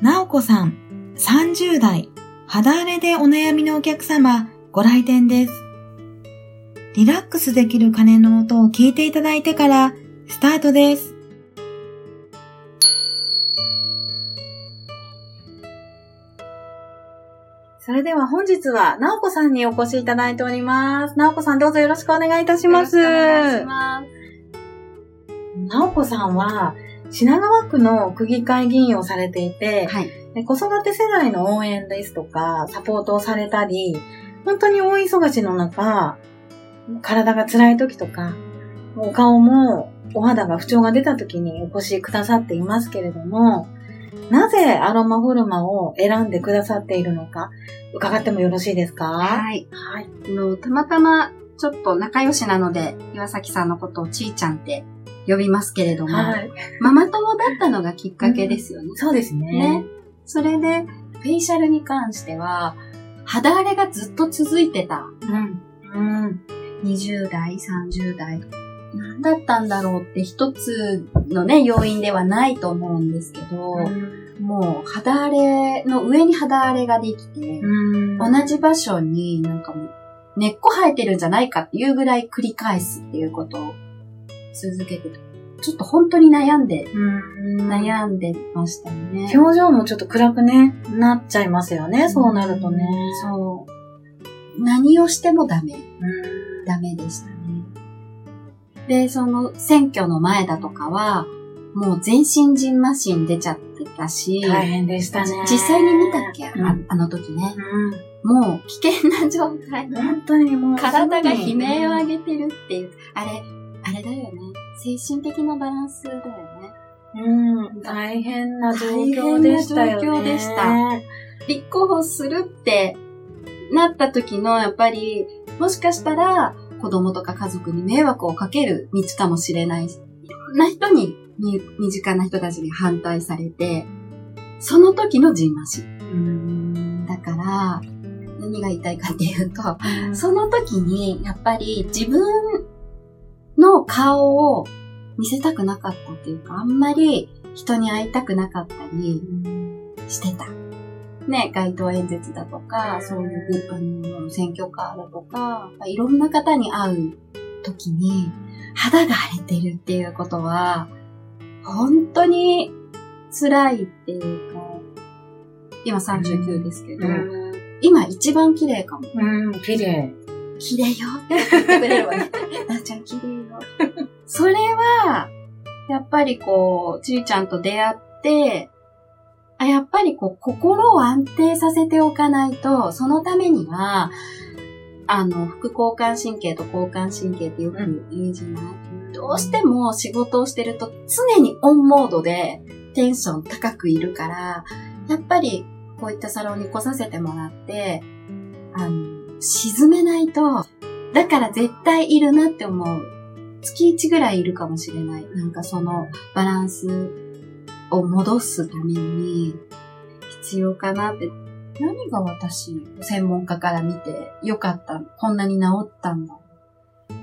なおこさん、30代、肌荒れでお悩みのお客様、ご来店です。リラックスできる鐘の音を聞いていただいてから、スタートです。それでは本日は、なおこさんにお越しいただいております。なおこさんどうぞよろしくお願いいたします。よろしくお願いします。なおこさんは、品川区の区議会議員をされていて、はい、で子育て世代の応援ですとか、サポートをされたり、本当に大忙しの中、体が辛い時とか、お顔もお肌が不調が出た時にお越しくださっていますけれども、なぜアロマフォルマを選んでくださっているのか、伺ってもよろしいですか？はい。はい。のたまたま、ちょっと仲良しなので、岩崎さんのことをちーちゃんって呼びますけれども、はい、ママ友だったのがきっかけですよね。うん、そうですね。ね。それで、フェイシャルに関しては、肌荒れがずっと続いてた。うん。うん。20代、30代。何だったんだろうって一つのね、要因ではないと思うんですけど、うん、もう肌荒れの上に肌荒れができて、うん、同じ場所になんかもう根っこ生えてるんじゃないかっていうぐらい繰り返すっていうことを続けてちょっと本当に悩んで、悩んでましたね。表情もちょっと暗くね、なっちゃいますよね、そうなるとね。そう。何をしてもダメ。ダメでしたね。で、その選挙の前だとかは、もう全身ジンマシン出ちゃってたし。大変でしたね。実際に見たっけ、うん、ああの時ね。うん、もう危険な状態。本当にもう。体が悲鳴を上げてるっていう。あれ、あれだよね。精神的なバランスだよね。うん、大変な状況でしたよね。大変な状況でした。立候補するってなった時の、やっぱり、もしかしたら、子供とか家族に迷惑をかける道かもしれないし、いろんな人に、身近な人たちに反対されて、その時のジンマシ。だから、何が言いたいかっていうと、その時に、やっぱり自分の顔を見せたくなかったっていうか、あんまり人に会いたくなかったりしてた。ね、街頭演説だとか、そういうあの選挙カーだとか、いろんな方に会う時に肌が荒れてるっていうことは、本当に辛いっていうか、今39ですけど、今一番綺麗かも。うん、綺麗。綺麗よって言ってくれるわね。なっちゃん綺麗よ。それは、やっぱりこう、ちいちゃんと出会って、あやっぱりこう、心を安定させておかないと、そのためには、あの、副交感神経と交感神経ってよく言うじゃない、うん、どうしても仕事をしてると常にオンモードでテンション高くいるから、やっぱりこういったサロンに来させてもらって、あの、沈めないと、だから絶対いるなって思う。月1ぐらいいるかもしれない。なんかそのバランスを戻すために必要かなって。何が私、専門家から見てよかった、こんなに治ったんだ。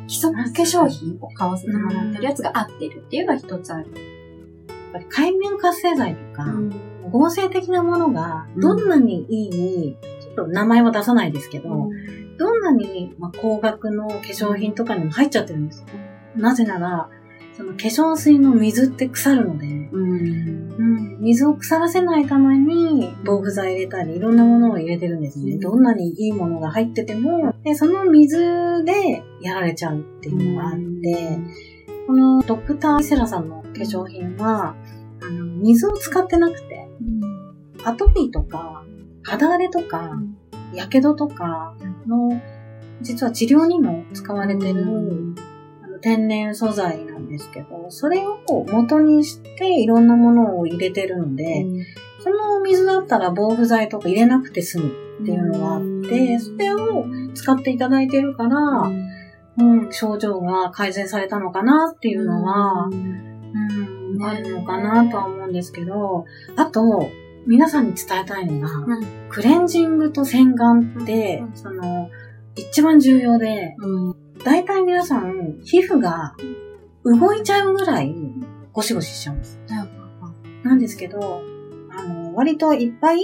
基礎化粧品を買わせてもらってるやつが合ってるっていうのが一つある。やっぱり海面活性剤とか、うん、合成的なものがどんなにいい、うんと名前は出さないですけど、うん、どんなに、まあ、高額の化粧品とかにも入っちゃってるんですよ。なぜなら、その化粧水の水って腐るので、うん、うん、水を腐らせないために防腐剤入れたり、いろんなものを入れてるんですね。どんなにいいものが入ってても、でその水でやられちゃうっていうのがあって、このドクターセラさんの化粧品は、あの水を使ってなくて、アトピーとか、肌荒れとか、やけどとかの、実は治療にも使われてる、天然素材なんですけど、それを元にしていろんなものを入れてるので、うん、その水だったら防腐剤とか入れなくて済むっていうのがあって、それを使っていただいてるから、うん、症状が改善されたのかなっていうのは、うん、あるのかなとは思うんですけど、あと、皆さんに伝えたいのが、うん、クレンジングと洗顔って、その、一番重要で、大体皆さん、皮膚が動いちゃうぐらいゴシゴシしちゃうんです。なんですけど、あの、割といっぱい、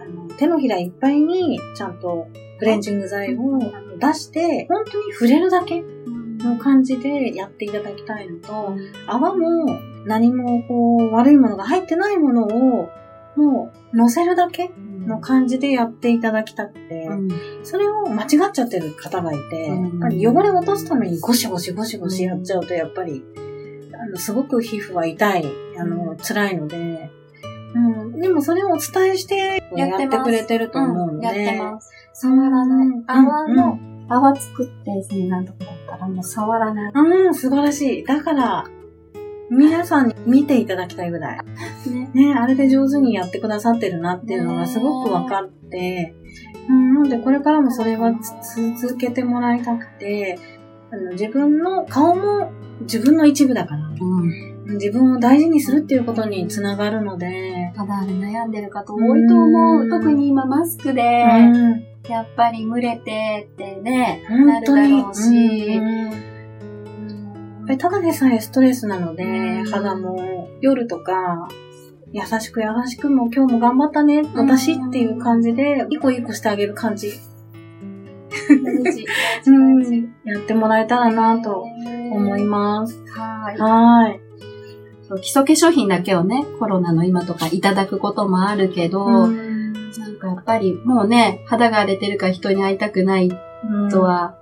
あの手のひらいっぱいにちゃんとクレンジング剤を出して、本当に触れるだけの感じでやっていただきたいのと、泡も何もこう悪いものが入ってないものをもう乗せるだけの感じでやっていただきたくて、うん、それを間違っちゃってる方がいて、うん、やっぱり汚れを落とすためにゴシゴシゴシゴシやっちゃうと、やっぱり、あの、すごく皮膚は痛い、あの、辛いので、うん、でもそれをお伝えしてやってくれてると思うので。やってます。触らない。泡の、泡作って洗顔とかだったらもう触らない。うん、素晴らしい。だから、皆さんに見ていただきたいぐらい。ね。ね、あれで上手にやってくださってるなっていうのがすごく分かって、うん、なのでこれからもそれは続けてもらいたくて、あの自分の顔も自分の一部だから、うん、自分を大事にするっていうことにつながるので。肌荒れ悩んでる方多いと思う。うん、特に今マスクで、うん、やっぱり蒸れてってね、なるだろうし、ぱりただでさえストレスなので、肌も夜とか、優しく優しくも今日も頑張ったね、私っていう感じで、一個一個してあげる感じ。うん、やってもらえたらなと思います。はい。はい。基礎化粧品だけをね、コロナの今とかいただくこともあるけど、なんかやっぱりもうね、肌が荒れてるから人に会いたくないとは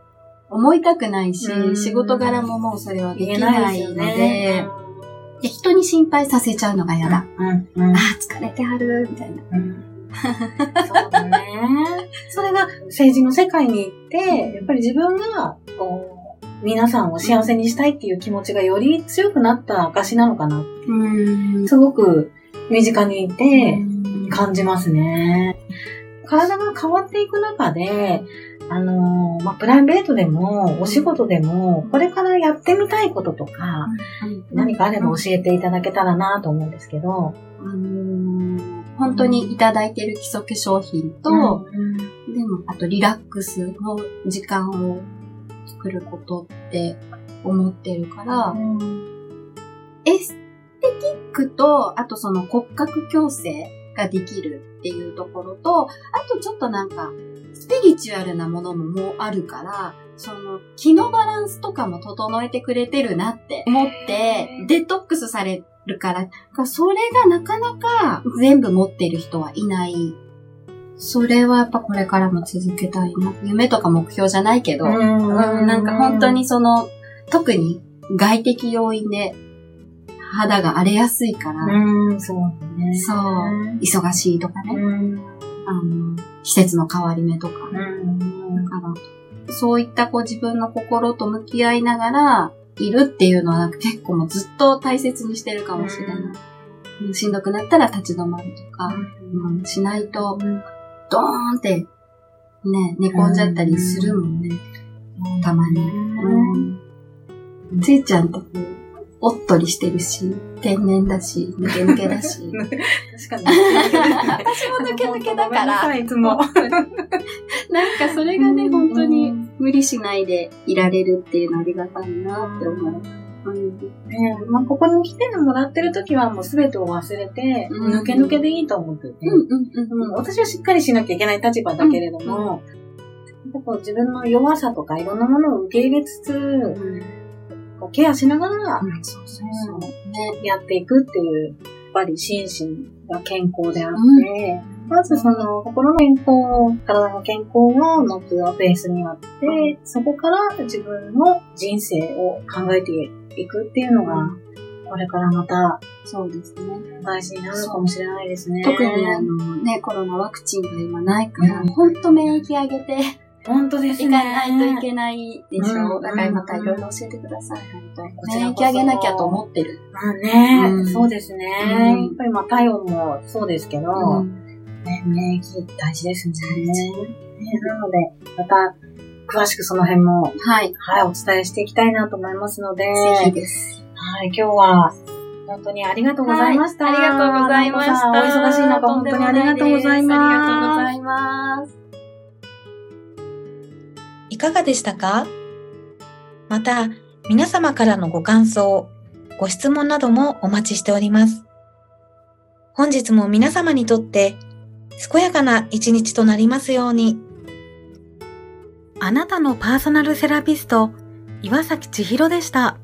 思いたくないし、仕事柄ももうそれはできないので、ね、で人に心配させちゃうのが嫌だ。うんうん、ああ、疲れてはる、みたいな。そうだね。それが政治の世界に行って、やっぱり自分が、こう、皆さんを幸せにしたいっていう気持ちがより強くなった証なのかな。すごく身近にいて感じますね。体が変わっていく中で、あのまあ、プライベートでも、お仕事でも、これからやってみたいこととか、何かあれば教えていただけたらなと思うんですけど、あの本当にいただいてる基礎化粧品と、でも、あとリラックスの時間を作ることって思ってるから、エステティックと、あとその骨格矯正ができるっていうところと、あとちょっとなんか、スピリチュアルなものももうあるから、その気のバランスとかも整えてくれてるなって思って、デトックスされるから、それがなかなか全部持ってる人はいない。それはやっぱこれからも続けたいな。夢とか目標じゃないけど、うんなんか本当にその、特に外的要因で肌が荒れやすいから。うん、そうね。そう。忙しいとかね。あの、季節の変わり目とか。だから、そういったこう自分の心と向き合いながらいるっていうのはなんか結構もうずっと大切にしてるかもしれない。しんどくなったら立ち止まるとか、うん、しないと、ドーンってね、寝込んじゃったりするもんね。たまに。うん。ついちゃんとこう、おっとりしてるし、天然だし、抜け抜けだし。確かに。私も抜け抜けだから。いつも。なんかそれがね、本当に無理しないでいられるっていうのありがたいなって思う。うんねまあ、ここに来てもらってる時はもう全てを忘れて、うん、抜け抜けでいいと思ってて、うんうん、私はしっかりしなきゃいけない立場だけれども、うん、自分の弱さとかいろんなものを受け入れつつ、ケアしながら、そうそうそう。ね、やっていくっていうぱり心身が健康であって、うん、まずその心の健康、体の健康を持つベースにあって、そこから自分の人生を考えていくっていうのが、これからまた、そうですね。大事になるのかもしれないですね。特にあのね、コロナワクチンが今ないから、ほんと免疫上げて、本当ですね。行かないといけないでしょ。うだからまたいろいろ教えてください。本当免疫上げなきゃと思ってる。まあね、うん、そうですね。やっぱりまあ体温もそうですけど、うん、ね、免疫大事ですね。ねなので、また、詳しくその辺も、はい。はい、お伝えしていきたいなと思いますので、ぜひです。はい、今日は、本当にありがとうございました。はい、ありがとうございました。お忙しい中、本当にありがとうございます。ありがとうございます。かがでしたか？また、皆様からのご感想、ご質問などもお待ちしております。本日も皆様にとって健やかな一日となりますように。あなたのパーソナルセラピスト、岩崎千尋でした。